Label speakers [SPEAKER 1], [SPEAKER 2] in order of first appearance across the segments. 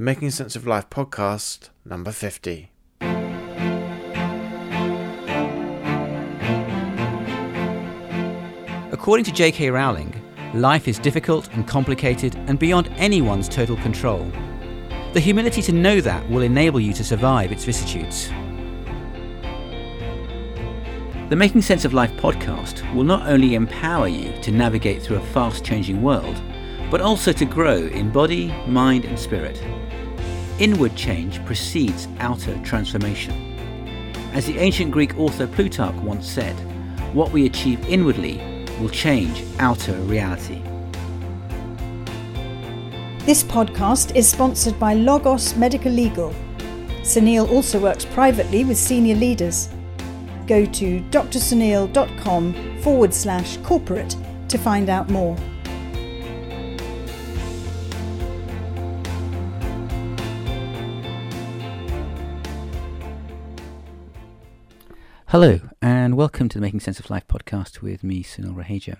[SPEAKER 1] the Making Sense of Life podcast, number 50.
[SPEAKER 2] According to J.K. Rowling, life is difficult and complicated and beyond anyone's total control. The humility to know that will enable you to survive its vicissitudes. The Making Sense of Life podcast will not only empower you to navigate through a fast changing world, but also to grow in body, mind, and spirit. Inward change precedes outer transformation. As the ancient Greek author Plutarch once said, what we achieve inwardly will change outer reality.
[SPEAKER 3] This podcast is sponsored by Logos Medical Legal. Sunil also works privately with senior leaders. Go to drsunil.com forward slash corporate to find out more.
[SPEAKER 2] Hello, and welcome to the Making Sense of Life podcast with me, Sunil Raheja,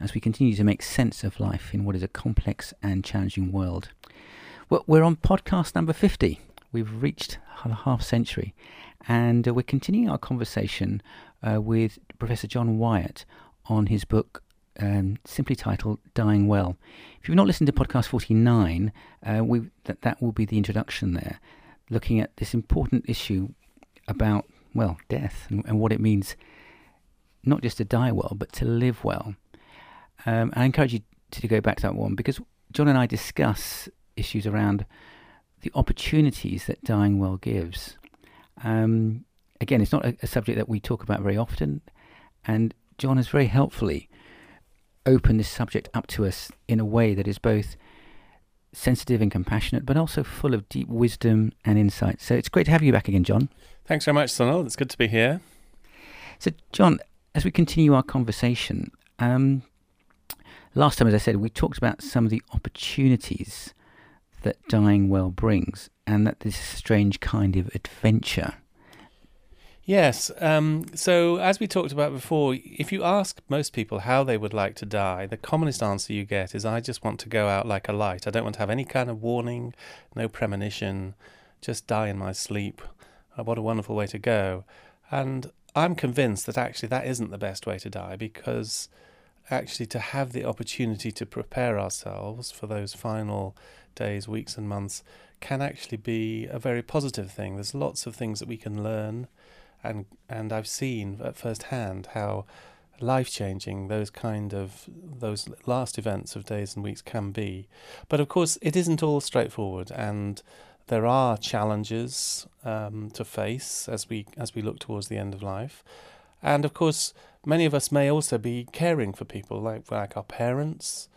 [SPEAKER 2] as we continue to make sense of life in what is a complex and challenging world. Well, we're on podcast number 50. We've reached a half century, and uh, we're continuing our conversation uh, with Professor John Wyatt on his book um, simply titled Dying Well. If you've not listened to podcast 49, uh, we, that, that will be the introduction there, looking at this important issue about well, death and, and, what it means not just to die well, but to live well. Um, I encourage you to, to go back to that one because John and I discuss issues around the opportunities that dying well gives. Um, again, it's not a, a, subject that we talk about very often, and John has very helpfully opened this subject up to us in a way that is both sensitive and compassionate, but also full of deep wisdom and insight. So it's great to have you back again, John.
[SPEAKER 4] Thanks very much, Sunil. It's good to be here.
[SPEAKER 2] So, John, as we continue our conversation, um, last time, as I said, we talked about some of the opportunities that dying well brings, and that this strange kind of adventure.
[SPEAKER 4] Yes. Um, so, as we talked about before, if you ask most people how they would like to die, the commonest answer you get is, I just want to go out like a light. I don't want to have any kind of warning, no premonition, just die in my sleep. Uh, what a wonderful way to go. And I'm convinced that actually that isn't the best way to die because actually to have the opportunity to prepare ourselves for those final days, weeks, and months can actually be a very positive thing. There's lots of things that we can learn and and I've seen at first hand how life changing those kind of those last events of days and weeks can be. But of course, it isn't all straightforward, and there are challenges um, to face as we as we look towards the end of life, and of course, many of us may also be caring for people like like our parents.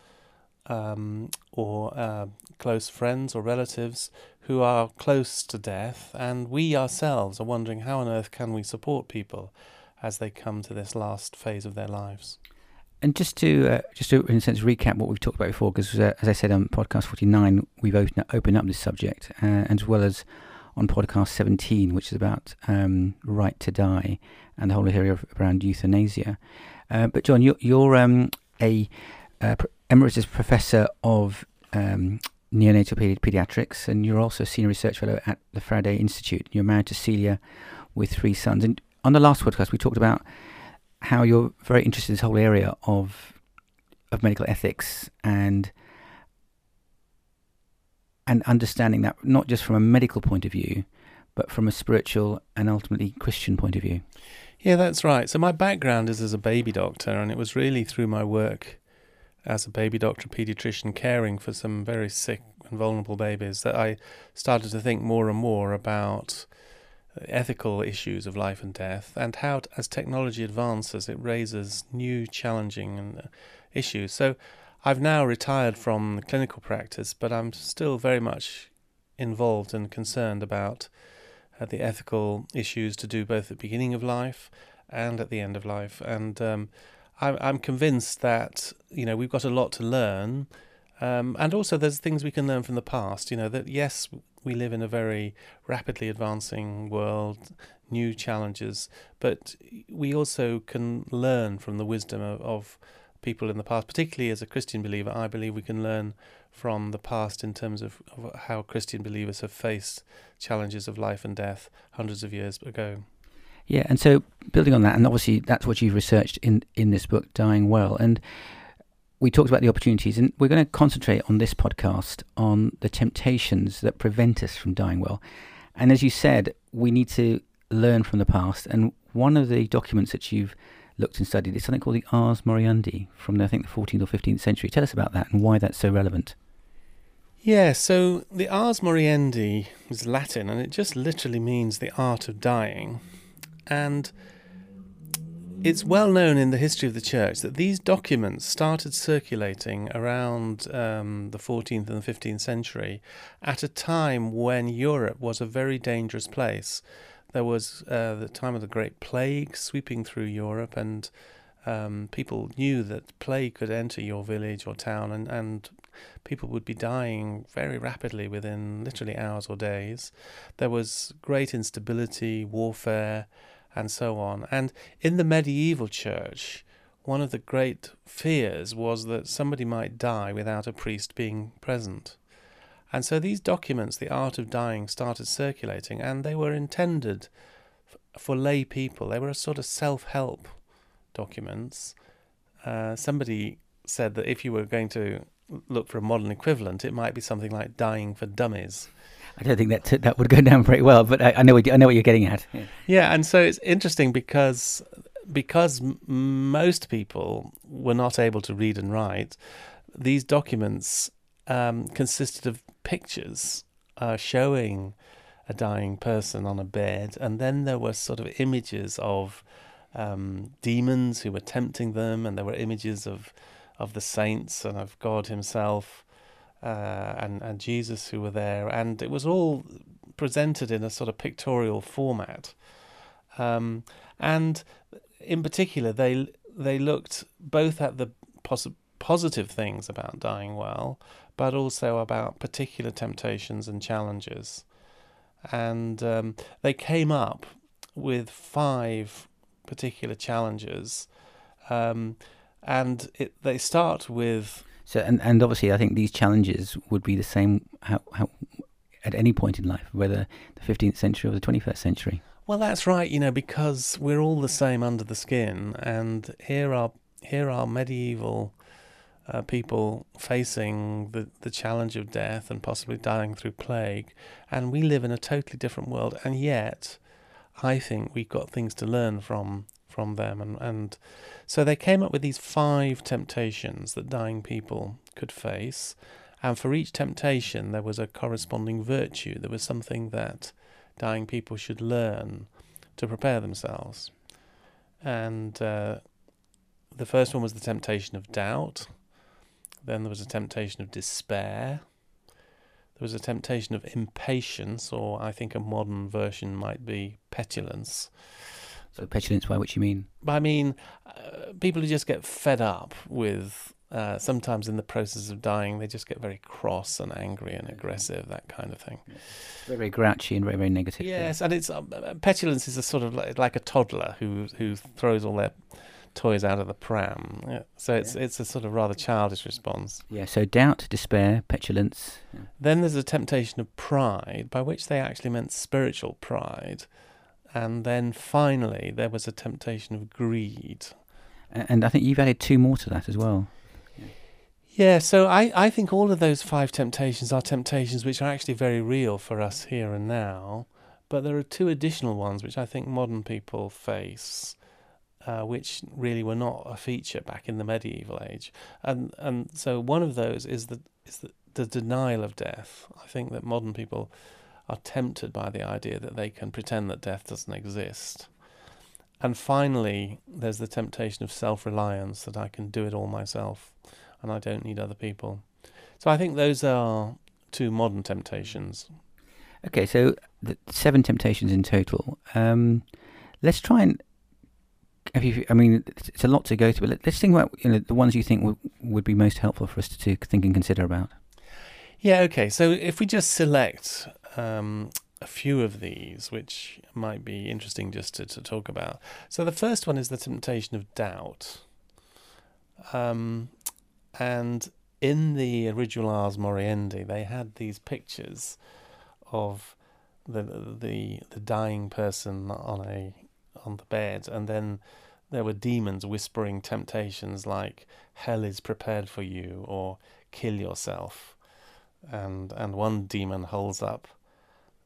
[SPEAKER 4] Um, or uh, close friends or relatives who are close to death, and we ourselves are wondering how on earth can we support people as they come to this last phase of their lives.
[SPEAKER 2] And just to uh, just to in a sense recap what we've talked about before, because uh, as I said on podcast forty nine, we've opened opened up this subject, uh, as well as on podcast seventeen, which is about um, right to die and the whole area around euthanasia. Uh, but John, you're, you're um, a emeritus professor of um, neonatal pedi- pediatrics, and you're also a senior research fellow at the Faraday Institute. You're married to Celia with three sons. And on the last podcast, we talked about how you're very interested in this whole area of of medical ethics and and understanding that not just from a medical point of view, but from a spiritual and ultimately Christian point of view.
[SPEAKER 4] Yeah, that's right. So my background is as a baby doctor, and it was really through my work as a baby doctor, pediatrician, caring for some very sick and vulnerable babies, that I started to think more and more about ethical issues of life and death, and how, as technology advances, it raises new challenging uh, issues. So, I've now retired from clinical practice, but I'm still very much involved and concerned about uh, the ethical issues to do both at the beginning of life and at the end of life. And um, I'm, convinced that you know we've got a lot to learn, um, and also there's things we can learn from the past. You know that yes, we live in a very rapidly advancing world, new challenges, but we also can learn from the wisdom of, of people in the past. Particularly as a Christian believer, I believe we can learn from the past in terms of, of how Christian believers have faced challenges of life and death hundreds of years ago.
[SPEAKER 2] Yeah, and so building on that, and obviously that's what you've researched in in this book, Dying Well, and we talked about the opportunities, and we're going to concentrate on this podcast on the temptations that prevent us from dying well. And as you said, we need to learn from the past. And one of the documents that you've looked and studied is something called the Ars Moriendi from the, I think the 14th or 15th century. Tell us about that and why that's so relevant.
[SPEAKER 4] Yeah, so the Ars Moriendi is Latin, and it just literally means the art of dying. And it's well known in the history of the church that these documents started circulating around um, the 14th and the 15th century at a time when Europe was a very dangerous place. There was uh, the time of the Great Plague sweeping through Europe, and um, people knew that plague could enter your village or town, and, and people would be dying very rapidly within literally hours or days. There was great instability, warfare and so on. And in the medieval church, one of the great fears was that somebody might die without a priest being present. And so these documents, The Art of Dying, started circulating, and they were intended for lay people. They were a sort of self help documents. Uh, somebody said that if you were going to look for a modern equivalent, it might be something like Dying for Dummies.
[SPEAKER 2] I don't think that that would go down very well, but I, I know I know what you're getting at.
[SPEAKER 4] Yeah. yeah, and so it's interesting because because most people were not able to read and write. These documents um, consisted of pictures uh, showing a dying person on a bed, and then there were sort of images of um, demons who were tempting them, and there were images of of the saints and of God Himself uh, and and Jesus who were there, and it was all presented in a sort of pictorial format. Um, and in particular, they they looked both at the pos- positive things about dying well, but also about particular temptations and challenges. And um, they came up with five particular challenges, um, and it, they start with
[SPEAKER 2] so, and, and obviously, I think these challenges would be the same how, how, at any point in life, whether the 15th century or the 21st century.
[SPEAKER 4] Well, that's right, you know, because we're all the same under the skin, and here are here are medieval uh, people facing the, the challenge of death and possibly dying through plague, and we live in a totally different world, and yet I think we've got things to learn from from them. And, and so they came up with these five temptations that dying people could face. And for each temptation, there was a corresponding virtue. There was something that dying people should learn to prepare themselves. And uh, the first one was the temptation of doubt. Then there was a temptation of despair. There was a temptation of impatience, or I think a modern version might be petulance.
[SPEAKER 2] So petulance, by which you mean?
[SPEAKER 4] I mean, uh, people who just get fed up with. Uh, sometimes in the process of dying, they just get very cross and angry and aggressive, that kind of thing.
[SPEAKER 2] Very, very grouchy and very, very negative.
[SPEAKER 4] Yes, yeah. and it's um, uh, petulance is a sort of like, like, a toddler who who throws all their toys out of the pram. Yeah. So it's yeah. it's a sort of rather childish response.
[SPEAKER 2] Yeah. So doubt, despair, petulance.
[SPEAKER 4] Then there's a temptation of pride, by which they actually meant spiritual pride and then finally there was a temptation of greed.
[SPEAKER 2] And I think you've added two more to that as well.
[SPEAKER 4] Yeah, so I, I think all of those five temptations are temptations which are actually very real for us here and now. But there are two additional ones which I think modern people face, uh, which really were not a feature back in the medieval age. And and so one of those is the is the, the denial of death. I think that modern people are tempted by the idea that they can pretend that death doesn't exist. And finally, there's the temptation of self reliance that I can do it all myself and I don't need other people. So I think those are two modern temptations.
[SPEAKER 2] Okay, so the seven temptations in total. Um, let's try and. You, I mean, it's a lot to go through, but let's think about you know, the ones you think would, would be most helpful for us to, to think and consider about.
[SPEAKER 4] Yeah, okay. So if we just select um, a few of these, which might be interesting just to, to talk about. So the first one is the temptation of doubt. Um, and in the original Ars Moriendi, they had these pictures of the the the dying person on a on the bed, and then there were demons whispering temptations like "Hell is prepared for you" or "Kill yourself," and and one demon holds up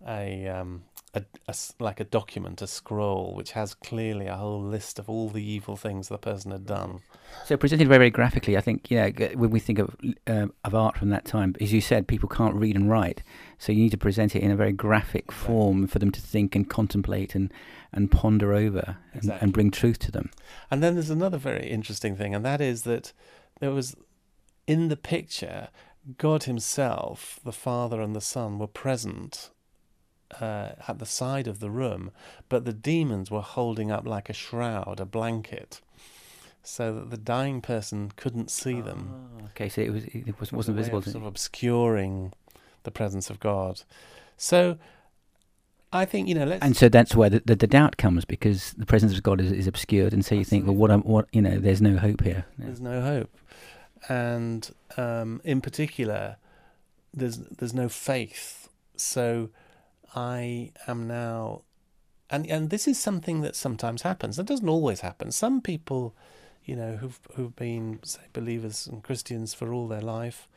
[SPEAKER 4] a um a, a like a document, a scroll, which has clearly a whole list of all the evil things the person had done.
[SPEAKER 2] So presented very, very graphically, I think, yeah, when we think of um, of art from that time, as you said, people can't read and write, so you need to present it in a very graphic
[SPEAKER 4] Exactly.
[SPEAKER 2] form for them to think and contemplate and, and ponder over and,
[SPEAKER 4] Exactly.
[SPEAKER 2] and bring truth to them.
[SPEAKER 4] And then there's another very interesting thing, and that is that there was in the picture, God Himself, the Father and the Son, were present uh, at the side of the room, but the demons were holding up like a shroud, a blanket, so that the dying person couldn't see them.
[SPEAKER 2] Ah, Okay, so it was it was,
[SPEAKER 4] It was a
[SPEAKER 2] wasn't visible.
[SPEAKER 4] sort of obscuring the presence of God. So I think you know. Let's
[SPEAKER 2] and so that's where the, the, the doubt comes because the presence of God is, is obscured, and so you think, well, what, I'm, what, you know, there's no hope here. Yeah.
[SPEAKER 4] There's no hope, and um, in particular, there's there's no faith. So I am now, and and this is something that sometimes happens. That doesn't always happen. Some people, you know, who've who've been say believers and Christians for all their life,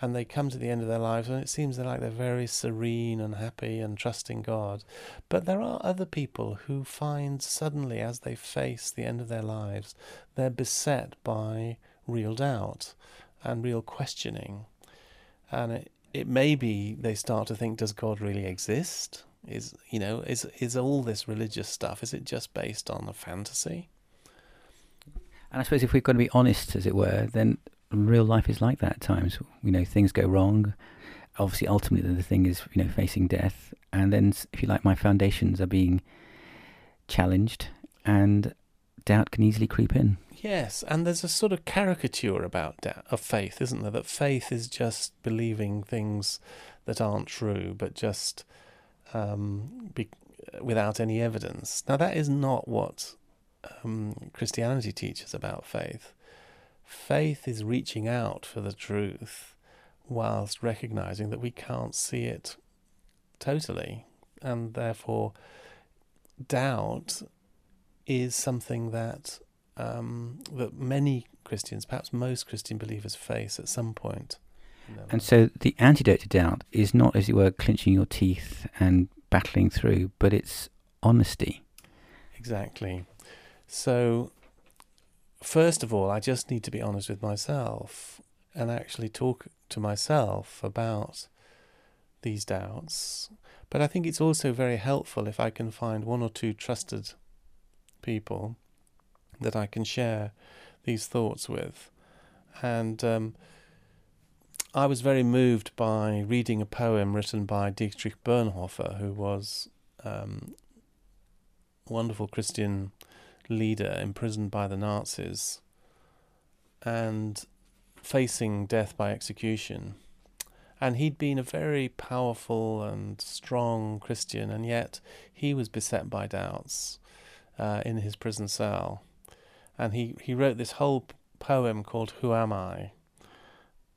[SPEAKER 4] and they come to the end of their lives, and it seems they're like they're very serene and happy and trusting God. But there are other people who find suddenly, as they face the end of their lives, they're beset by real doubt and real questioning. And it, it may be they start to think, does God really exist? Is you know, is is all this religious stuff, is it just based on a fantasy?
[SPEAKER 2] And I suppose if we've got to be honest, as it were, then real life is like that at times. You know, things go wrong. Obviously, ultimately, the thing is, you know, facing death. And then, if you like, my foundations are being challenged, and doubt can easily creep in.
[SPEAKER 4] Yes, and there's a sort of caricature about da- of faith, isn't there? That faith is just believing things that aren't true, but just um, be, without any evidence. Now, that is not what um, Christianity teaches about faith. Faith is reaching out for the truth, whilst recognizing that we can't see it totally, and therefore, doubt is something that um, that many Christians, perhaps most Christian believers, face at some point.
[SPEAKER 2] And so, the antidote to doubt is not, as it were, clenching your teeth and battling through, but it's honesty.
[SPEAKER 4] exactly. So, first of all, I just need to be honest with myself and actually talk to myself about these doubts. But I think it's also very helpful if I can find one or two trusted people that I can share these thoughts with. And um, I was very moved by reading a poem written by Dietrich Bonhoeffer, who was um, a wonderful Christian leader imprisoned by the Nazis and facing death by execution. And he'd been a very powerful and strong Christian, and yet he was beset by doubts uh, in his prison cell. And he, he wrote this whole poem called Who Am I?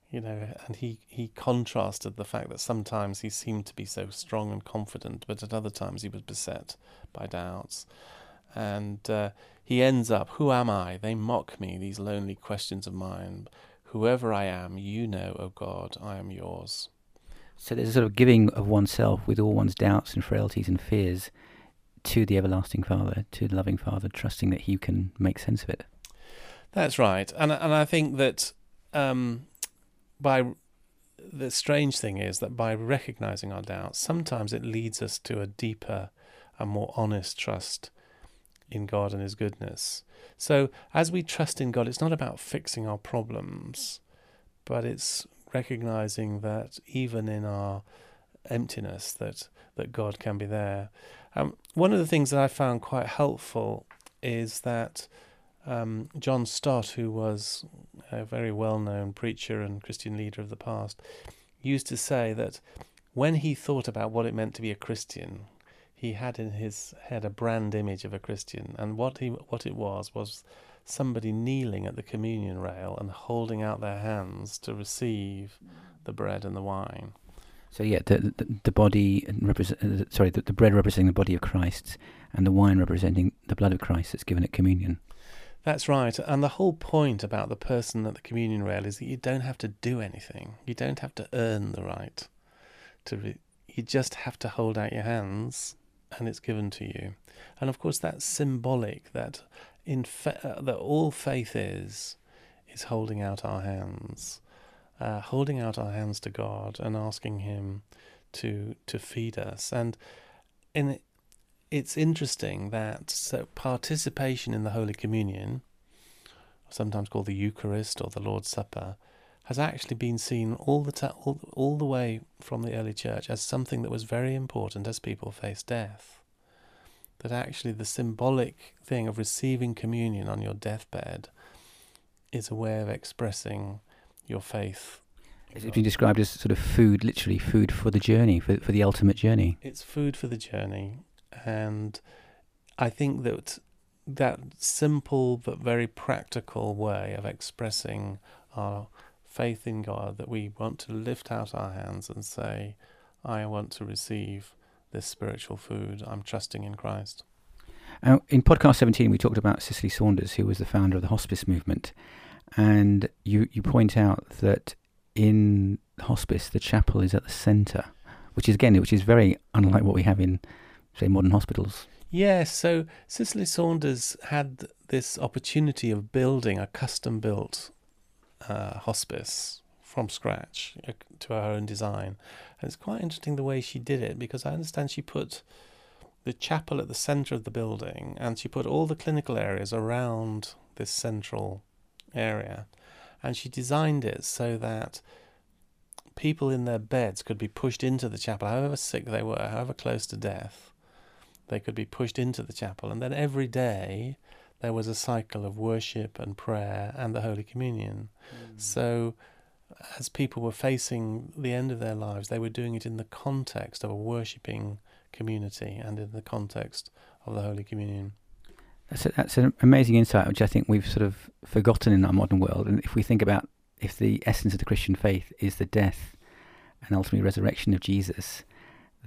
[SPEAKER 4] You know, and he, he contrasted the fact that sometimes he seemed to be so strong and confident, but at other times he was beset by doubts. And uh, he ends up, Who am I? They mock me, these lonely questions of mine. Whoever I am, you know, O God, I am yours.
[SPEAKER 2] So, there's a sort of giving of oneself with all one's doubts and frailties and fears to the everlasting Father, to the loving Father, trusting that He can make sense of it.
[SPEAKER 4] That's right, and and I think that um, by the strange thing is that by recognizing our doubts, sometimes it leads us to a deeper and more honest trust in God and His goodness. So as we trust in God, it's not about fixing our problems, but it's recognizing that even in our emptiness, that that God can be there. Um, one of the things that I found quite helpful is that um, John Stott, who was a very well known preacher and Christian leader of the past, used to say that when he thought about what it meant to be a Christian, he had in his head a brand image of a Christian, and what he what it was was somebody kneeling at the communion rail and holding out their hands to receive the bread and the wine.
[SPEAKER 2] So yeah, the the, the body represent uh, sorry, the, the bread representing the body of Christ, and the wine representing the blood of Christ that's given at communion.
[SPEAKER 4] That's right. And the whole point about the person at the communion rail is that you don't have to do anything. You don't have to earn the right to. Re- you just have to hold out your hands, and it's given to you. And of course, that's symbolic. That in fa- uh, that all faith is is holding out our hands, uh, holding out our hands to God and asking Him to to feed us. And in it's interesting that so participation in the Holy Communion, sometimes called the Eucharist or the Lord's Supper, has actually been seen all the ta- all, all the way from the early church as something that was very important as people faced death. That actually the symbolic thing of receiving communion on your deathbed is a way of expressing your faith.
[SPEAKER 2] It's been described as sort of food, literally food for the journey, for for the ultimate journey.
[SPEAKER 4] It's food for the journey, and I think that that simple but very practical way of expressing our faith in God that we want to lift out our hands and say, I want to receive this spiritual food. I'm trusting in Christ.
[SPEAKER 2] Uh, in podcast 17, we talked about Cicely Saunders, who was the founder of the hospice movement. And you, you point out that in hospice, the chapel is at the centre, which is, again, which is very unlike what we have in, say, modern hospitals.
[SPEAKER 4] Yes, so Cicely Saunders had this opportunity of building a custom built uh, hospice from scratch uh, to her own design. And it's quite interesting the way she did it because I understand she put the chapel at the centre of the building and she put all the clinical areas around this central area. And she designed it so that people in their beds could be pushed into the chapel, however sick they were, however close to death. They could be pushed into the chapel. And then every day there was a cycle of worship and prayer and the Holy Communion. Mm. So, as people were facing the end of their lives, they were doing it in the context of a worshipping community and in the context of the Holy Communion.
[SPEAKER 2] That's a, that's an amazing insight, which I think we've sort of forgotten in our modern world. And if we think about if the essence of the Christian faith is the death and ultimately resurrection of Jesus,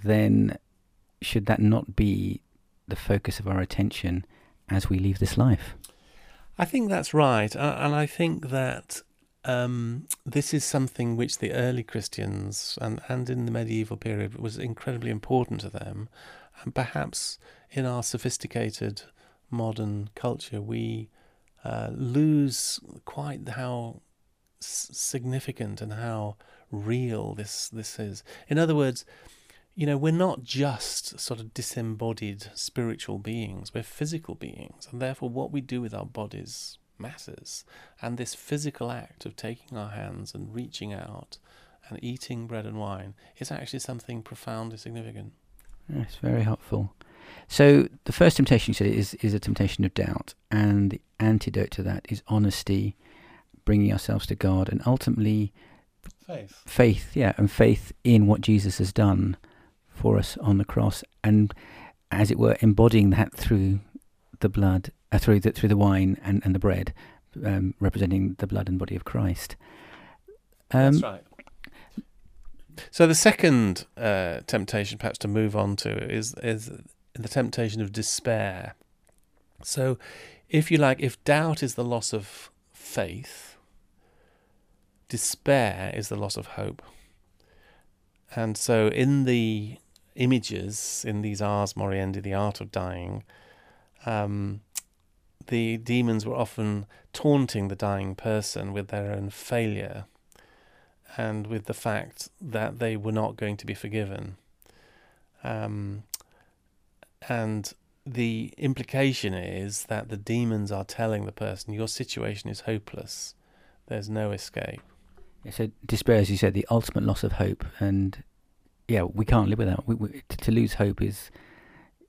[SPEAKER 2] then should that not be the focus of our attention as we leave this life?
[SPEAKER 4] I think that's right, and I think that um, this is something which the early Christians and, and in the medieval period was incredibly important to them, and perhaps in our sophisticated modern culture we uh, lose quite how significant and how real this this is. In other words, you know, we're not just sort of disembodied spiritual beings, we're physical beings, and therefore what we do with our bodies matters. And this physical act of taking our hands and reaching out and eating bread and wine is actually something profoundly significant.
[SPEAKER 2] It's very helpful. So the first temptation you said is is a temptation of doubt, and the antidote to that is honesty, bringing ourselves to God, and ultimately
[SPEAKER 4] faith.
[SPEAKER 2] Faith, yeah, and faith in what Jesus has done for us on the cross, and as it were, embodying that through the blood, uh, through the through the wine and, and the bread, um, representing the blood and body of Christ.
[SPEAKER 4] Um, That's right. So the second uh, temptation, perhaps to move on to, is is the temptation of despair. So, if you like, if doubt is the loss of faith, despair is the loss of hope. And so, in the images in these Ars Moriendi, the art of dying, um, the demons were often taunting the dying person with their own failure and with the fact that they were not going to be forgiven. Um, and the implication is that the demons are telling the person, your situation is hopeless, there's no escape.
[SPEAKER 2] Yeah, so despair, as you said, the ultimate loss of hope, and yeah, we can't live without. We, we, to, to lose hope is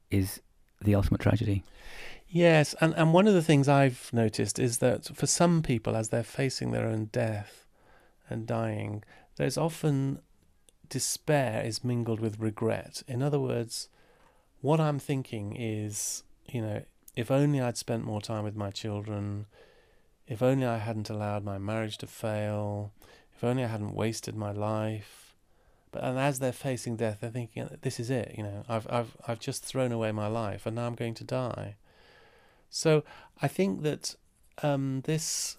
[SPEAKER 2] is the ultimate tragedy.
[SPEAKER 4] Yes, and, and one of the things I've noticed is that for some people, as they're facing their own death and dying, there's often despair is mingled with regret. In other words, what I'm thinking is, you know, if only I'd spent more time with my children, if only I hadn't allowed my marriage to fail, if only I hadn't wasted my life. But and as they're facing death, they're thinking, "This is it. You know, I've I've I've just thrown away my life, and now I'm going to die." So I think that um, this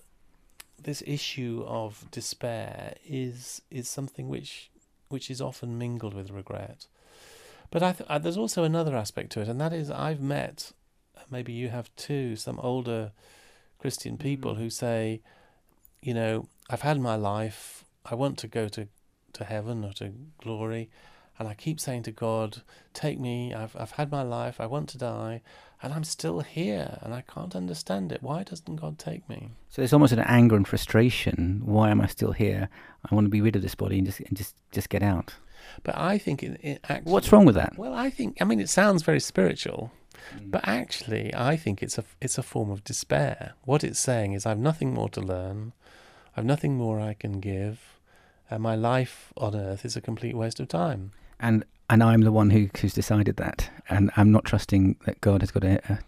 [SPEAKER 4] this issue of despair is is something which which is often mingled with regret. But I th- I, there's also another aspect to it, and that is I've met, maybe you have too, some older Christian mm-hmm. people who say, you know, I've had my life, I want to go to, to heaven or to glory, and I keep saying to God, take me, I've I've had my life, I want to die, and I'm still here, and I can't understand it. Why doesn't God take me?
[SPEAKER 2] So there's almost an anger and frustration. Why am I still here? I want to be rid of this body and just and just just get out.
[SPEAKER 4] But I think it, it actually.
[SPEAKER 2] What's wrong with that?
[SPEAKER 4] Well, I think I mean it sounds very spiritual, mm. but actually I think it's a it's a form of despair. What it's saying is I've nothing more to learn, I've nothing more I can give, and my life on earth is a complete waste of time.
[SPEAKER 2] And and I'm the one who who's decided that, and I'm not trusting that God has got a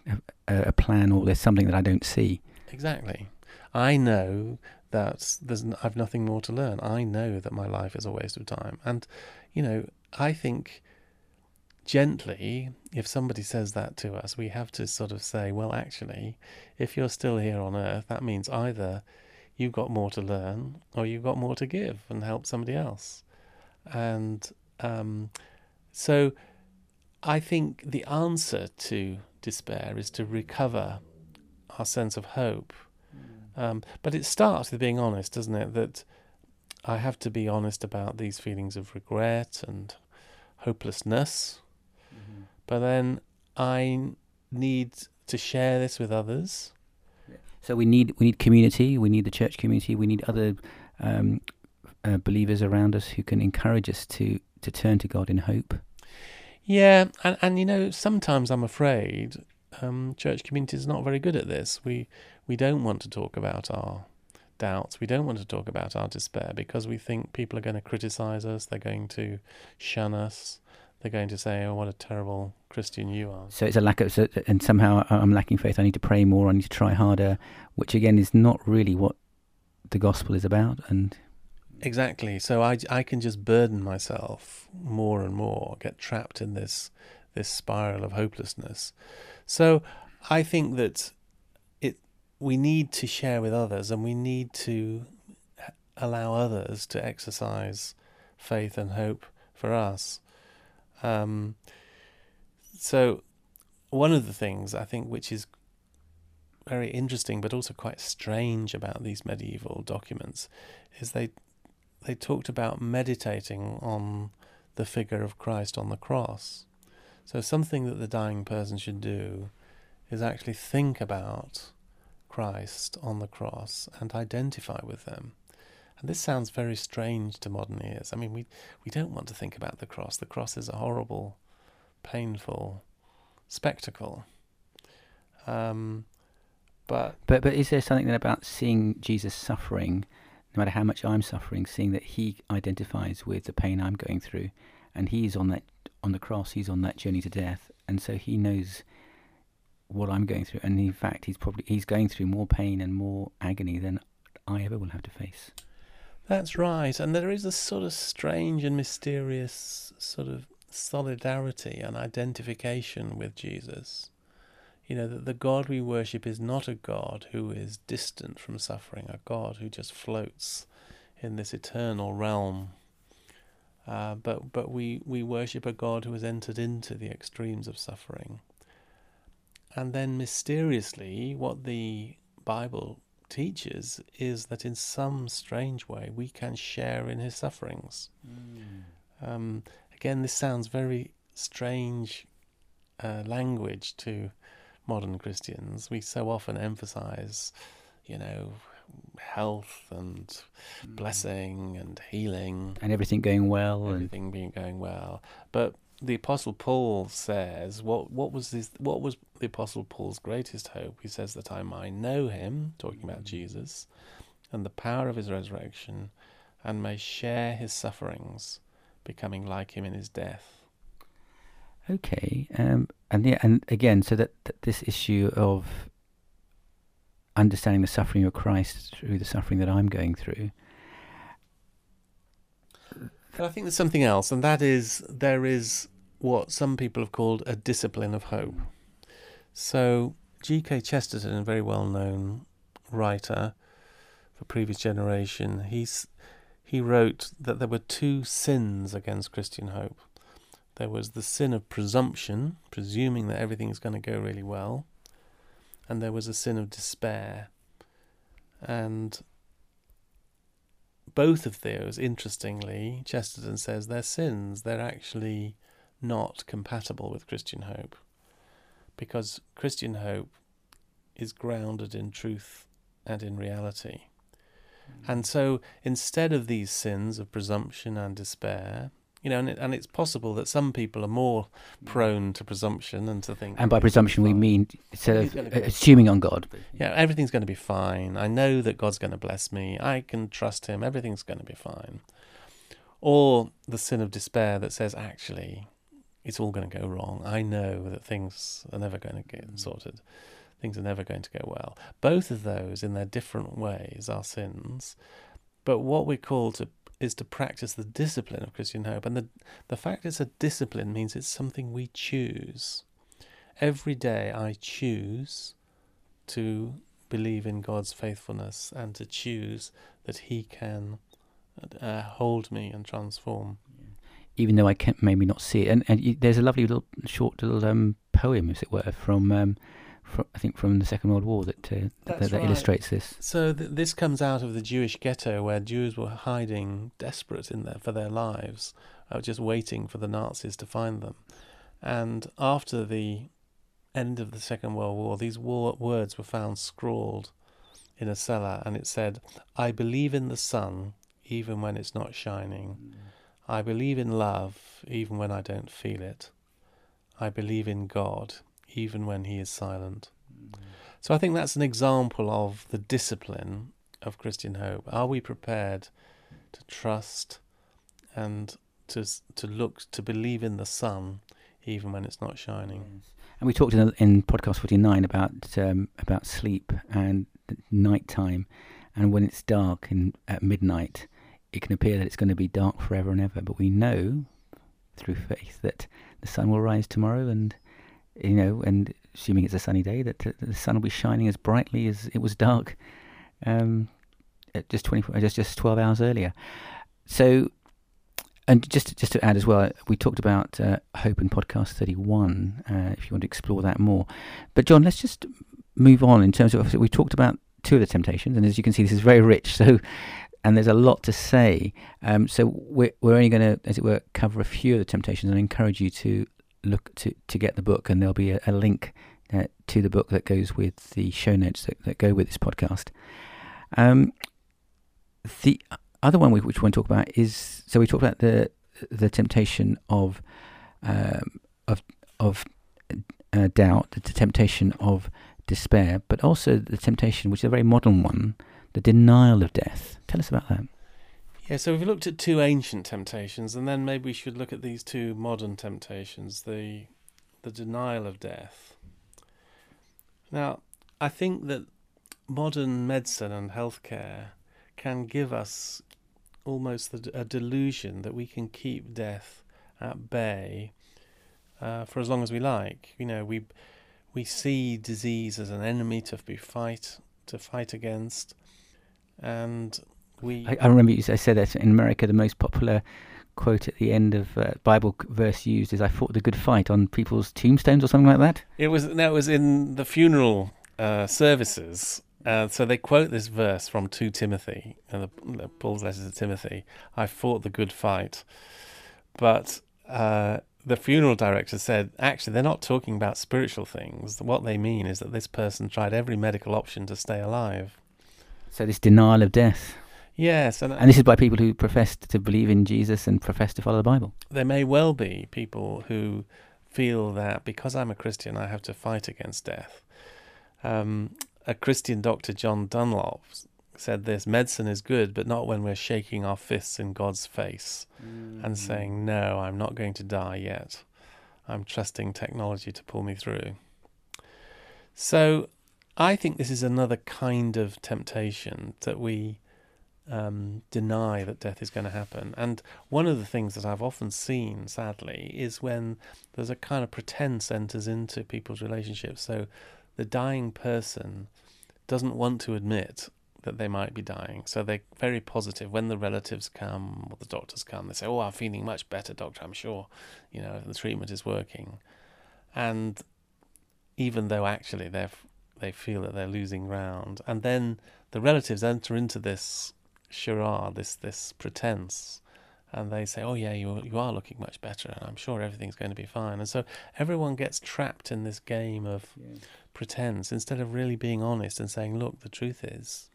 [SPEAKER 2] a, a plan or there's something that I don't see.
[SPEAKER 4] Exactly. I know that there's n- I've nothing more to learn. I know that my life is a waste of time, and you know I think gently, if somebody says that to us, we have to sort of say, well, actually, if you're still here on earth, that means either you've got more to learn or you've got more to give and help somebody else. And um, so I think the answer to despair is to recover our sense of hope. Um, but it starts with being honest, doesn't it? That I have to be honest about these feelings of regret and hopelessness. But then I need to share this with others.
[SPEAKER 2] So we need we need community. We need the church community. We need other um, uh, believers around us who can encourage us to to turn to God in hope.
[SPEAKER 4] Yeah, and, and you know, sometimes I'm afraid um, church community is not very good at this. We we don't want to talk about our doubts. We don't want to talk about our despair because we think people are going to criticize us. They're going to shun us. They're going to say, "Oh, what a terrible Christian you are."
[SPEAKER 2] So it's a lack of, so, and somehow I'm lacking faith. I need to pray more. I need to try harder, which again is not really what the gospel is about. And
[SPEAKER 4] Exactly. So I, I can just burden myself more and more, get trapped in this this spiral of hopelessness. So I think that we need to share with others, and we need to allow others to exercise faith and hope for us. Um, so one of the things I think which is very interesting, but also quite strange about these medieval documents, is they they talked about meditating on the figure of Christ on the cross. So something that the dying person should do is actually think about Christ on the cross and identify with them. And this sounds very strange to modern ears. I mean, we we don't want to think about the cross. The cross is a horrible, painful spectacle. Um, but
[SPEAKER 2] but but is there something then about seeing Jesus suffering, no matter how much I'm suffering, seeing that He identifies with the pain I'm going through, and He's on that on the cross. He's on that journey to death, and so He knows what I'm going through. And in fact, He's probably He's going through more pain and more agony than I ever will have to face.
[SPEAKER 4] That's right, and there is a sort of strange and mysterious sort of solidarity and identification with Jesus. You know, that the God we worship is not a God who is distant from suffering, a God who just floats in this eternal realm. Uh, but but we, we worship a God who has entered into the extremes of suffering. And then mysteriously, what the Bible teaches is that in some strange way we can share in his sufferings. Um, again, this sounds very strange uh, language to modern Christians. We so often emphasize, you know, health and blessing and healing,
[SPEAKER 2] and everything going well, and
[SPEAKER 4] everything being going well. But the Apostle Paul says, what what was this? What was the Apostle Paul's greatest hope? He says that I might know him, talking about Jesus, and the power of his resurrection, and may share his sufferings, becoming like him in his death.
[SPEAKER 2] Okay, um, and yeah, and again, so that, that this issue of understanding the suffering of Christ through the suffering that I'm going through.
[SPEAKER 4] But I think there's something else, and that is there is what some people have called a discipline of hope. So G.K. Chesterton, a very well-known writer for previous generation, he's he wrote that there were two sins against Christian hope. There was the sin of presumption, presuming that everything is going to go really well, and there was a sin of despair. And both of those, interestingly, Chesterton says they're sins. They're actually not compatible with Christian hope because Christian hope is grounded in truth and in reality. Hmm. And so instead of these sins of presumption and despair, you know, and, it, and it's possible that some people are more prone to presumption and to think.
[SPEAKER 2] And by presumption, we mean sort of assuming on God.
[SPEAKER 4] Yeah, everything's going to be fine. I know that God's going to bless me. I can trust Him. Everything's going to be fine. Or the sin of despair that says, actually, it's all going to go wrong. I know that things are never going to get mm. sorted. Things are never going to go well. Both of those, in their different ways, are sins. But what we're called to is to practice the discipline of Christian hope. And the, the fact it's a discipline means it's something we choose. Every day I choose to believe in God's faithfulness and to choose that He can uh, hold me and transform.
[SPEAKER 2] even though I can't, maybe not see it. And, and there's a lovely little short little um, poem, as it were, from, um, fro I think from the Second World War that uh, that, that
[SPEAKER 4] right.
[SPEAKER 2] illustrates this.
[SPEAKER 4] So th- this comes out of the Jewish ghetto where Jews were hiding, desperate in there for their lives, uh, just waiting for the Nazis to find them. And after the end of the Second World War, these war- words were found scrawled in a cellar, and it said, "I believe in the sun, even when it's not shining. I believe in love, even when I don't feel it. I believe in God, even when He is silent." So I think that's an example of the discipline of Christian hope. Are we prepared to trust and to to look to believe in the sun even when it's not shining?
[SPEAKER 2] And we talked in, in podcast 49 about um, about sleep and night time, and when it's dark and at midnight, it can appear that it's going to be dark forever and ever. But we know through faith that the sun will rise tomorrow, and you know, and assuming it's a sunny day, that uh, the sun will be shining as brightly as it was dark um, at just 24, just just 12 hours earlier. So and just just to add as well, we talked about uh, hope in podcast thirty one. Uh, if you want to explore that more, but John, let's just move on in terms of we talked about two of the temptations, and as you can see, this is very rich. So, and there's a lot to say. Um, so we're we're only going to, as it were, cover a few of the temptations, and encourage you to look to to get the book, and there'll be a, a link uh, to the book that goes with the show notes that, that go with this podcast. Um, the other one we, which we want to talk about is so we talked about the the temptation of um, of of uh, doubt, the temptation of despair, but also the temptation, which is a very modern one, the denial of death. Tell us about that.
[SPEAKER 4] Yeah, so we've looked at two ancient temptations, and then maybe we should look at these two modern temptations: the the denial of death. Now, I think that modern medicine and healthcare can give us almost a delusion that we can keep death at bay uh, for as long as we like. You know, we we see disease as an enemy to be fight to fight against, and we
[SPEAKER 2] I, I remember you I said that in America, the most popular quote at the end of uh, Bible verse used is "I fought the good fight" on people's tombstones or something like that.
[SPEAKER 4] It was no, it was in the funeral uh, services. Uh, so they quote this verse from 2 Timothy, the, the Paul's letter to Timothy. I fought the good fight, but uh, the funeral director said actually they're not talking about spiritual things. What they mean is that this person tried every medical option to stay alive.
[SPEAKER 2] So this denial of death,
[SPEAKER 4] Yes, and,
[SPEAKER 2] and this is by people who profess to believe in Jesus and profess to follow the Bible.
[SPEAKER 4] there may well be people who feel that because I'm a Christian, I have to fight against death. Um, a Christian doctor, John Dunlop, said this medicine is good, but not when we're shaking our fists in God's face and saying, No, I'm not going to die yet. I'm trusting technology to pull me through. So I think this is another kind of temptation that we um, deny that death is going to happen. And one of the things that I've often seen, sadly, is when there's a kind of pretense enters into people's relationships. So the dying person doesn't want to admit that they might be dying. So they're very positive. When the relatives come or the doctors come, they say, Oh, I'm feeling much better, doctor, I'm sure. You know, the treatment is working. And even though actually they they feel that they're losing ground. And then the relatives enter into this charade, this this pretense, and they say, "Oh yeah, you you are looking much better, and I'm sure everything's going to be fine." And so everyone gets trapped in this game of yeah. pretense instead of really being honest and saying, "Look, the truth is,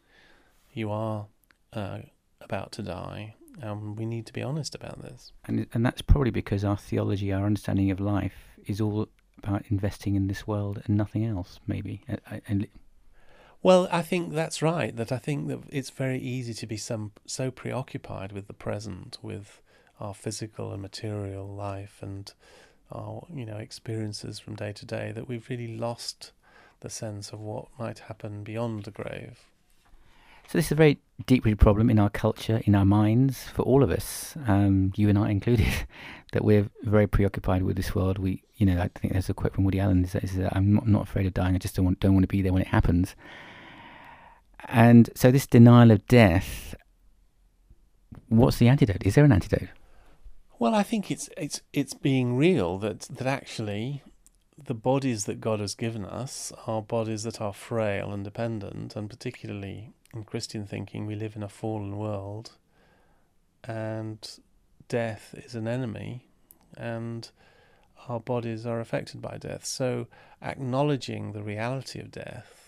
[SPEAKER 4] you are uh, about to die, and we need to be honest about this."
[SPEAKER 2] And and that's probably because our theology, our understanding of life, is all about investing in this world and nothing else, maybe. And
[SPEAKER 4] well, I think that's right. That I think that it's very easy to be some so preoccupied with the present, with our physical and material life, and our you know experiences from day to day, that we've really lost the sense of what might happen beyond the grave.
[SPEAKER 2] So this is a very deep-rooted problem in our culture, in our minds, for all of us, um, you and I included, that we're very preoccupied with this world. We, you know, I think there's a quote from Woody Allen that says, "I'm not, afraid of dying. I just don't want, don't want to be there when it happens." And so this denial of death, what's the antidote? Is there an antidote?
[SPEAKER 4] Well, I think it's it's it's being real that that actually the bodies that God has given us are bodies that are frail and dependent, and particularly in Christian thinking, we live in a fallen world, and death is an enemy, and our bodies are affected by death. So, acknowledging the reality of death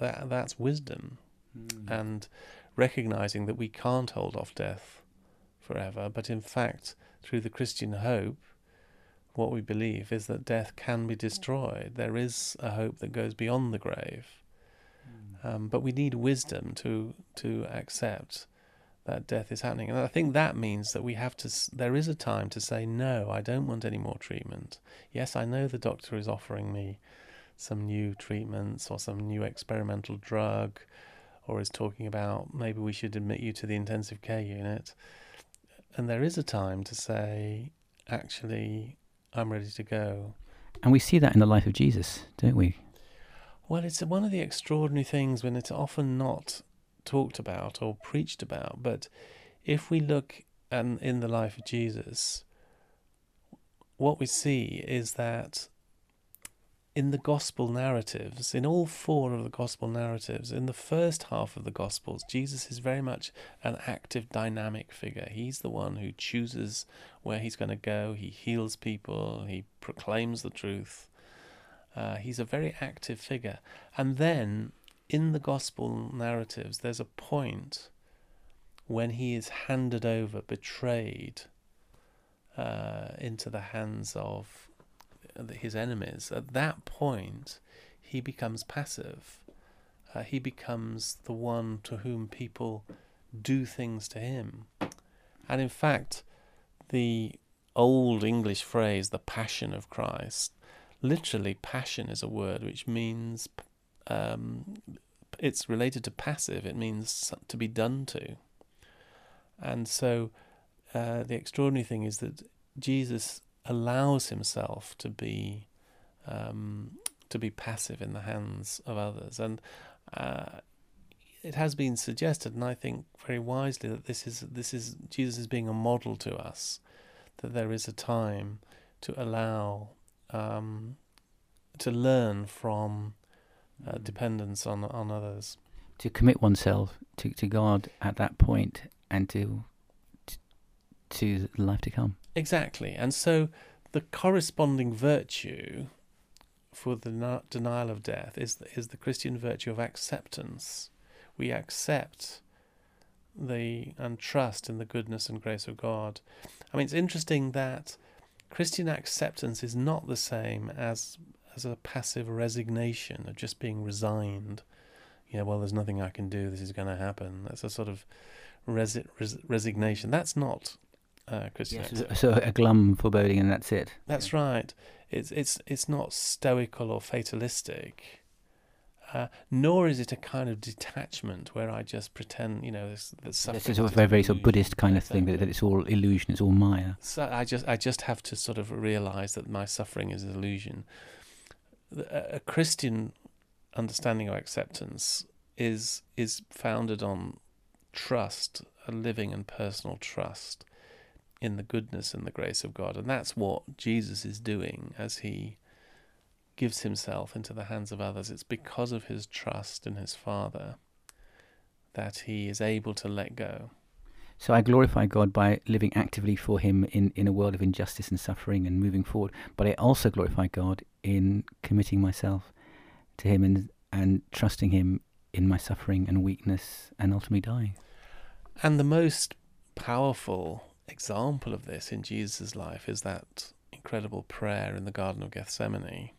[SPEAKER 4] that that's wisdom, mm. and recognizing that we can't hold off death forever, but in fact, through the Christian hope, what we believe is that death can be destroyed. There is a hope that goes beyond the grave, mm. um, but we need wisdom to to accept that death is happening. And I think that means that we have to, there is a time to say, no, I don't want any more treatment. Yes, I know the doctor is offering me some new treatments or some new experimental drug, or is talking about maybe we should admit you to the intensive care unit. And there is a time to say, actually, I'm ready to go.
[SPEAKER 2] And we see that in the life of Jesus, don't we?
[SPEAKER 4] Well, it's one of the extraordinary things when it's often not talked about or preached about. But if we look and in the life of Jesus, what we see is that in the gospel narratives, in all four of the gospel narratives, in the first half of the gospels, Jesus is very much an active, dynamic figure. He's the one who chooses where he's going to go, he heals people, he proclaims the truth. Uh, he's a very active figure. And then in the gospel narratives, there's a point when he is handed over, betrayed uh, into the hands of his enemies, at that point, he becomes passive. Uh, he becomes the one to whom people do things to him. And in fact, the old English phrase, the passion of Christ, literally, passion is a word which means um, it's related to passive, it means to be done to. And so uh, the extraordinary thing is that Jesus allows himself to be um, to be passive in the hands of others, and uh, it has been suggested, and I think very wisely, that this is this is Jesus is being a model to us, that there is a time to allow um, to learn from uh, mm. dependence on on others,
[SPEAKER 2] to commit oneself to to God at that point, and to to life to come.
[SPEAKER 4] Exactly. And so the corresponding virtue for the denial of death is the, is the Christian virtue of acceptance. We accept the and trust in the goodness and grace of God. I mean, it's interesting that Christian acceptance is not the same as as a passive resignation of just being resigned. You know, well, there's nothing I can do. This is going to happen. That's a sort of resi- res- resignation. That's not uh, Christian
[SPEAKER 2] Yes,
[SPEAKER 4] activity.
[SPEAKER 2] so a glum foreboding, and that's it.
[SPEAKER 4] That's right. It's it's it's not stoical or fatalistic, uh, nor is it a kind of detachment where I just pretend, you know, this, that
[SPEAKER 2] This
[SPEAKER 4] suffering
[SPEAKER 2] is a very, very sort of. Buddhist kind of thing that, that it's all illusion, it's all Maya.
[SPEAKER 4] So I just I just have to sort of realize that my suffering is an illusion. A, a Christian understanding of acceptance is is founded on trust, a living and personal trust in the goodness and the grace of God, and that's what Jesus is doing as he gives himself into the hands of others. It's because of his trust in his Father that he is able to let go.
[SPEAKER 2] So I glorify God by living actively for Him in, in a world of injustice and suffering and moving forward. But I also glorify God in committing myself to Him and, and trusting Him in my suffering and weakness and ultimately dying.
[SPEAKER 4] And the most powerful example of this in Jesus' life is that incredible prayer in the Garden of Gethsemane.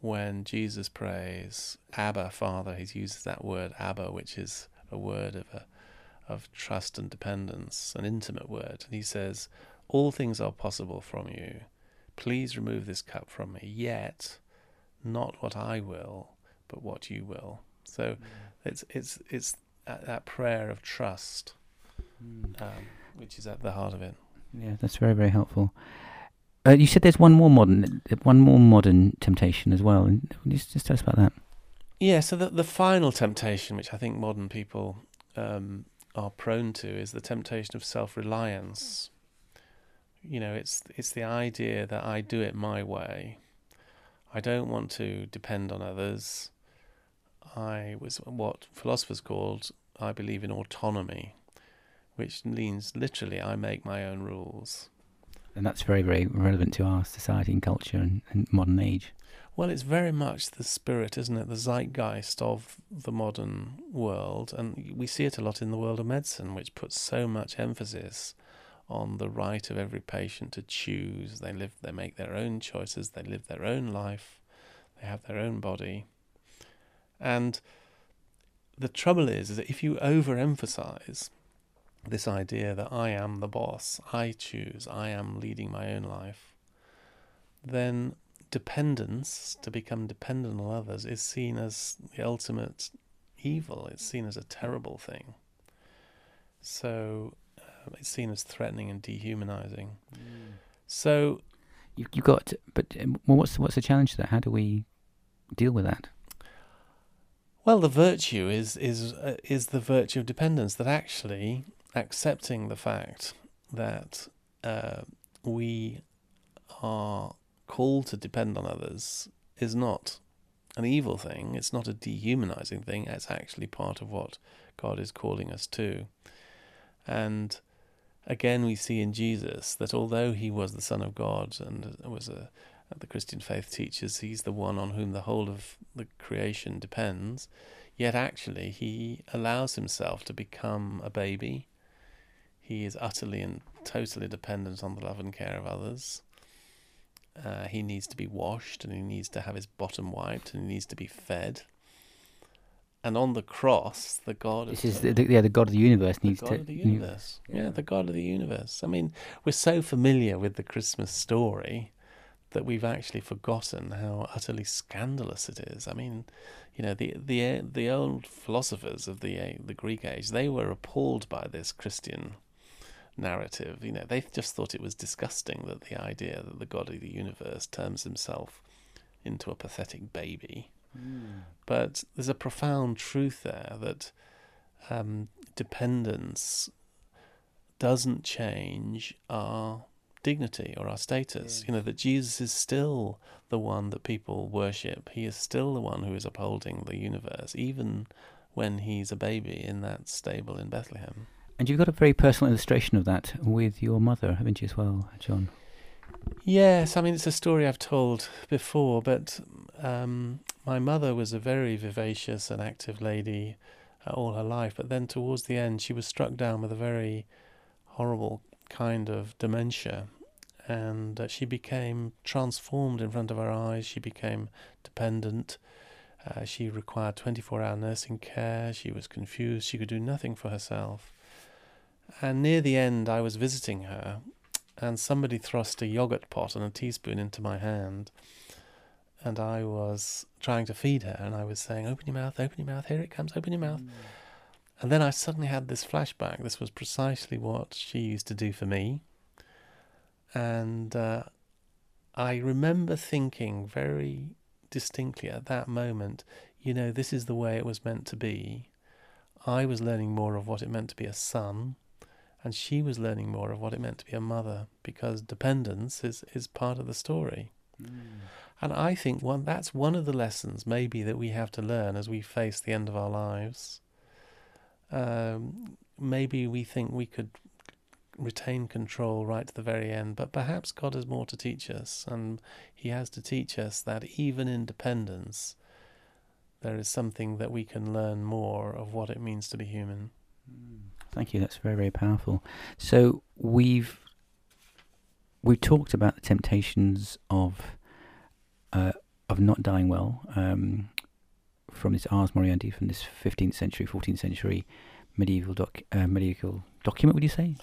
[SPEAKER 4] When Jesus prays, Abba, Father, he uses that word Abba, which is a word of a, of trust and dependence, an intimate word. And he says, All things are possible from you. Please remove this cup from me, yet not what I will, but what you will. So mm. it's it's it's that, that prayer of trust, mm. um, which is at the heart of it.
[SPEAKER 2] Yeah, that's very, very helpful. Uh, you said there's one more modern, one more modern temptation as well. And just, just tell us about that.
[SPEAKER 4] Yeah. So the the final temptation, which I think modern people um, are prone to, is the temptation of self reliance. You know, it's it's the idea that I do it my way. I don't want to depend on others. I was what philosophers called, I believe, in autonomy, which means literally I make my own rules.
[SPEAKER 2] And that's very, very relevant to our society and culture and, and modern age.
[SPEAKER 4] Well, it's very much the spirit, isn't it? The zeitgeist of the modern world. And we see it a lot in the world of medicine, which puts so much emphasis on the right of every patient to choose. They live, they make their own choices, they live their own life, they have their own body. And the trouble is, is that if you overemphasize this idea that I am the boss, I choose, I am leading my own life, then dependence, to become dependent on others, is seen as the ultimate evil. It's seen as a terrible thing. So um, it's seen as threatening and dehumanizing. So
[SPEAKER 2] You, you got, but um, well, what's what's the challenge to that? How do we deal with that?
[SPEAKER 4] Well, the virtue is is uh, is the virtue of dependence. That actually accepting the fact that uh, we are called to depend on others is not an evil thing. It's not a dehumanizing thing. It's actually part of what God is calling us to. And again, we see in Jesus that although he was the Son of God and was a the Christian faith teaches he's the one on whom the whole of the creation depends, yet actually he allows himself to become a baby. He is utterly and totally dependent on the love and care of others. Uh, he needs to be washed and he needs to have his bottom wiped and he needs to be fed. And on the cross, the God
[SPEAKER 2] This
[SPEAKER 4] of
[SPEAKER 2] is the, the, yeah, the God of the universe
[SPEAKER 4] the
[SPEAKER 2] needs
[SPEAKER 4] God
[SPEAKER 2] to.
[SPEAKER 4] of the universe. Yeah. the God of the universe. I mean, we're so familiar with the Christmas story that we've actually forgotten how utterly scandalous it is. I mean, you know, the the the old philosophers of the the Greek age, they were appalled by this Christian narrative. You know, they just thought it was disgusting that the idea that the God of the universe turns himself into a pathetic baby. But there's a profound truth there that um, dependence doesn't change our dignity or our status. You know, that Jesus is still the one that people worship. He is still the one who is upholding the universe, even when he's a baby in that stable in Bethlehem.
[SPEAKER 2] And you've got a very personal illustration of that with your mother, haven't you, as well, John?
[SPEAKER 4] Yes, I mean, it's a story I've told before, but um, my mother was a very vivacious and active lady uh, all her life, but then towards the end, she was struck down with a very horrible kind of dementia, and uh, she became transformed in front of our eyes. She became dependent. Uh, she required 24 hour nursing care. She was confused. She could do nothing for herself. And near the end, I was visiting her, and somebody thrust a yogurt pot and a teaspoon into my hand. And I was trying to feed her, and I was saying, Open your mouth, open your mouth, here it comes, open your mouth.
[SPEAKER 2] Mm.
[SPEAKER 4] And then I suddenly had this flashback. This was precisely what she used to do for me. And uh, I remember thinking very distinctly at that moment, you know, this is the way it was meant to be. I was learning more of what it meant to be a son, and she was learning more of what it meant to be a mother, because dependence is, is part of the story.
[SPEAKER 2] Mm.
[SPEAKER 4] And I think one that's one of the lessons maybe that we have to learn as we face the end of our lives. Um, maybe we think we could retain control right to the very end, but perhaps God has more to teach us, and He has to teach us that even in dependence, there is something that we can learn more of what it means to be human.
[SPEAKER 2] Thank you. That's very very powerful. So we've we've talked about the temptations of uh, of not dying well um, from this Ars Moriendi from this 15th century, 14th century medieval doc uh, medieval document. Would you say?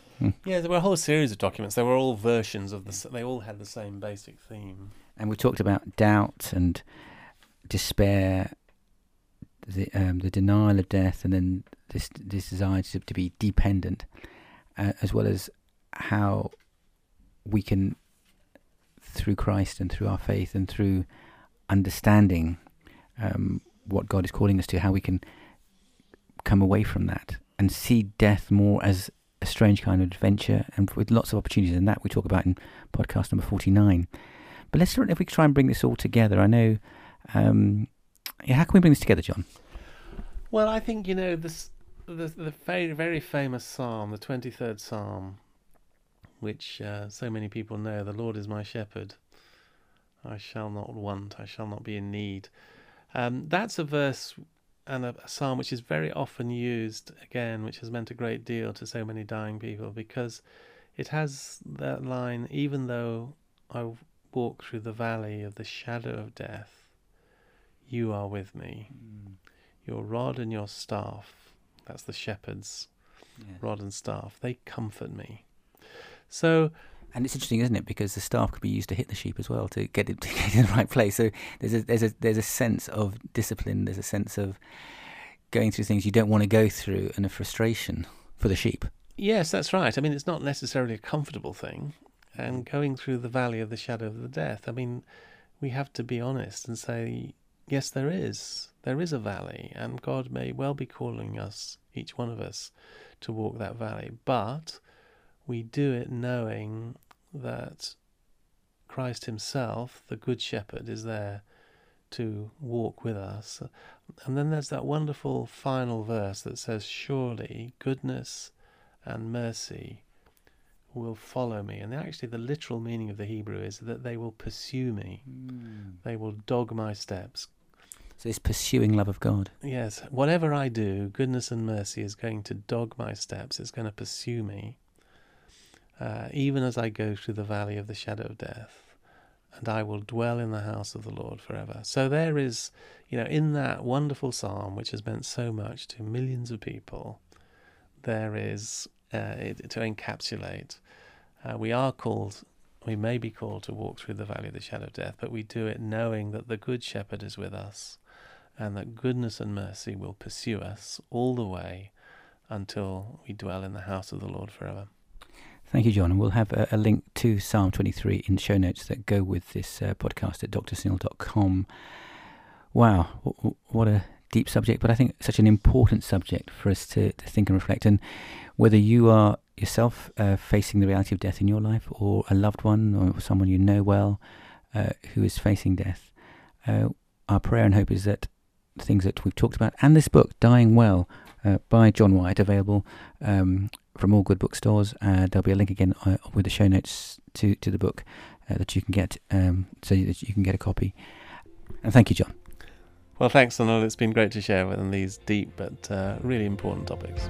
[SPEAKER 4] Yeah, there were a whole series of documents. They were all versions of the. They all had the same basic theme.
[SPEAKER 2] And we talked about doubt and despair, the um, the denial of death, and then this this desire to, to be dependent, uh, as well as how we can, through Christ and through our faith and through understanding um, what God is calling us to, how we can come away from that and see death more as a strange kind of adventure, and with lots of opportunities in that we talk about in podcast number forty nine. But let's if we try and bring this all together. I know. Um, how can we bring this together, John?
[SPEAKER 4] Well, I think you know this the the very very famous psalm, the twenty third psalm, which uh, so many people know. The Lord is my shepherd; I shall not want. I shall not be in need. Um, that's a verse and a, a psalm which is very often used again, which has meant a great deal to so many dying people because it has that line. Even though I walk through the valley of the shadow of death, you are with me mm. your rod and your staff that's the shepherd's rod and staff they comfort me so
[SPEAKER 2] And it's interesting, isn't it? Because the staff could be used to hit the sheep as well to get it to get in the right place. So there's a there's a there's a sense of discipline. There's a sense of going through things you don't want to go through, and a frustration for the sheep.
[SPEAKER 4] yes that's right i mean it's not necessarily a comfortable thing mm. and going through the valley of the shadow of the death i mean we have to be honest and say yes there is there is a valley and god may well be calling us each one of us to walk that valley but we do it knowing that Christ Himself, the Good Shepherd, is there to walk with us. And then there's that wonderful final verse that says, Surely goodness and mercy will follow me. And actually, the literal meaning of the Hebrew is that they will pursue me, hmm. they will dog my steps.
[SPEAKER 2] So this pursuing love of God.
[SPEAKER 4] Yes, whatever I do, goodness and mercy is going to dog my steps. It's going to pursue me, uh, even as I go through the valley of the shadow of death, and I will dwell in the house of the Lord forever. So there is, you know, in that wonderful psalm, which has meant so much to millions of people, there is uh, it, to encapsulate. Uh, we are called, we may be called to walk through the valley of the shadow of death, but we do it knowing that the Good Shepherd is with us and that goodness and mercy will pursue us all the way until we dwell in the house of the Lord forever.
[SPEAKER 2] Thank you, John. And we'll have a, a link to Psalm 23 in show notes that go with this uh, podcast at drsunil.com. Wow, w- what a deep subject, but I think such an important subject for us to, to think and reflect. And whether you are yourself uh, facing the reality of death in your life, or a loved one, or someone you know well uh, who is facing death, uh, our prayer and hope is that things that we've talked about and this book, Dying Well, uh, by John Wyatt, available um, from all good bookstores. Uh, there'll be a link again uh, with the show notes to, to the book uh, that you can get um, so that you can get a copy. And thank you, John.
[SPEAKER 4] Well, thanks, Donald. It's been great to share with them these deep but uh, really important topics.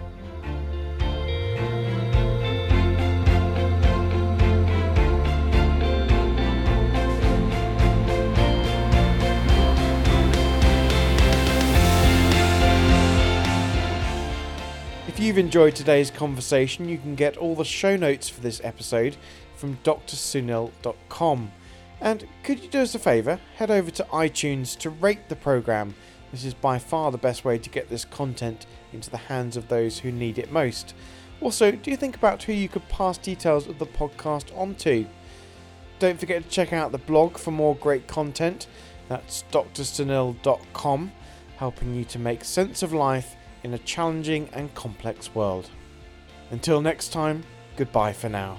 [SPEAKER 1] If you've enjoyed today's conversation, you can get all the show notes for this episode from drsunil.com. And could you do us a favour? Head over to iTunes to rate the programme. This is by far the best way to get this content into the hands of those who need it most. Also, do you think about who you could pass details of the podcast on to? Don't forget to check out the blog for more great content. That's drsunil.com, helping you to make sense of life in a challenging and complex world. Until next time, goodbye for now.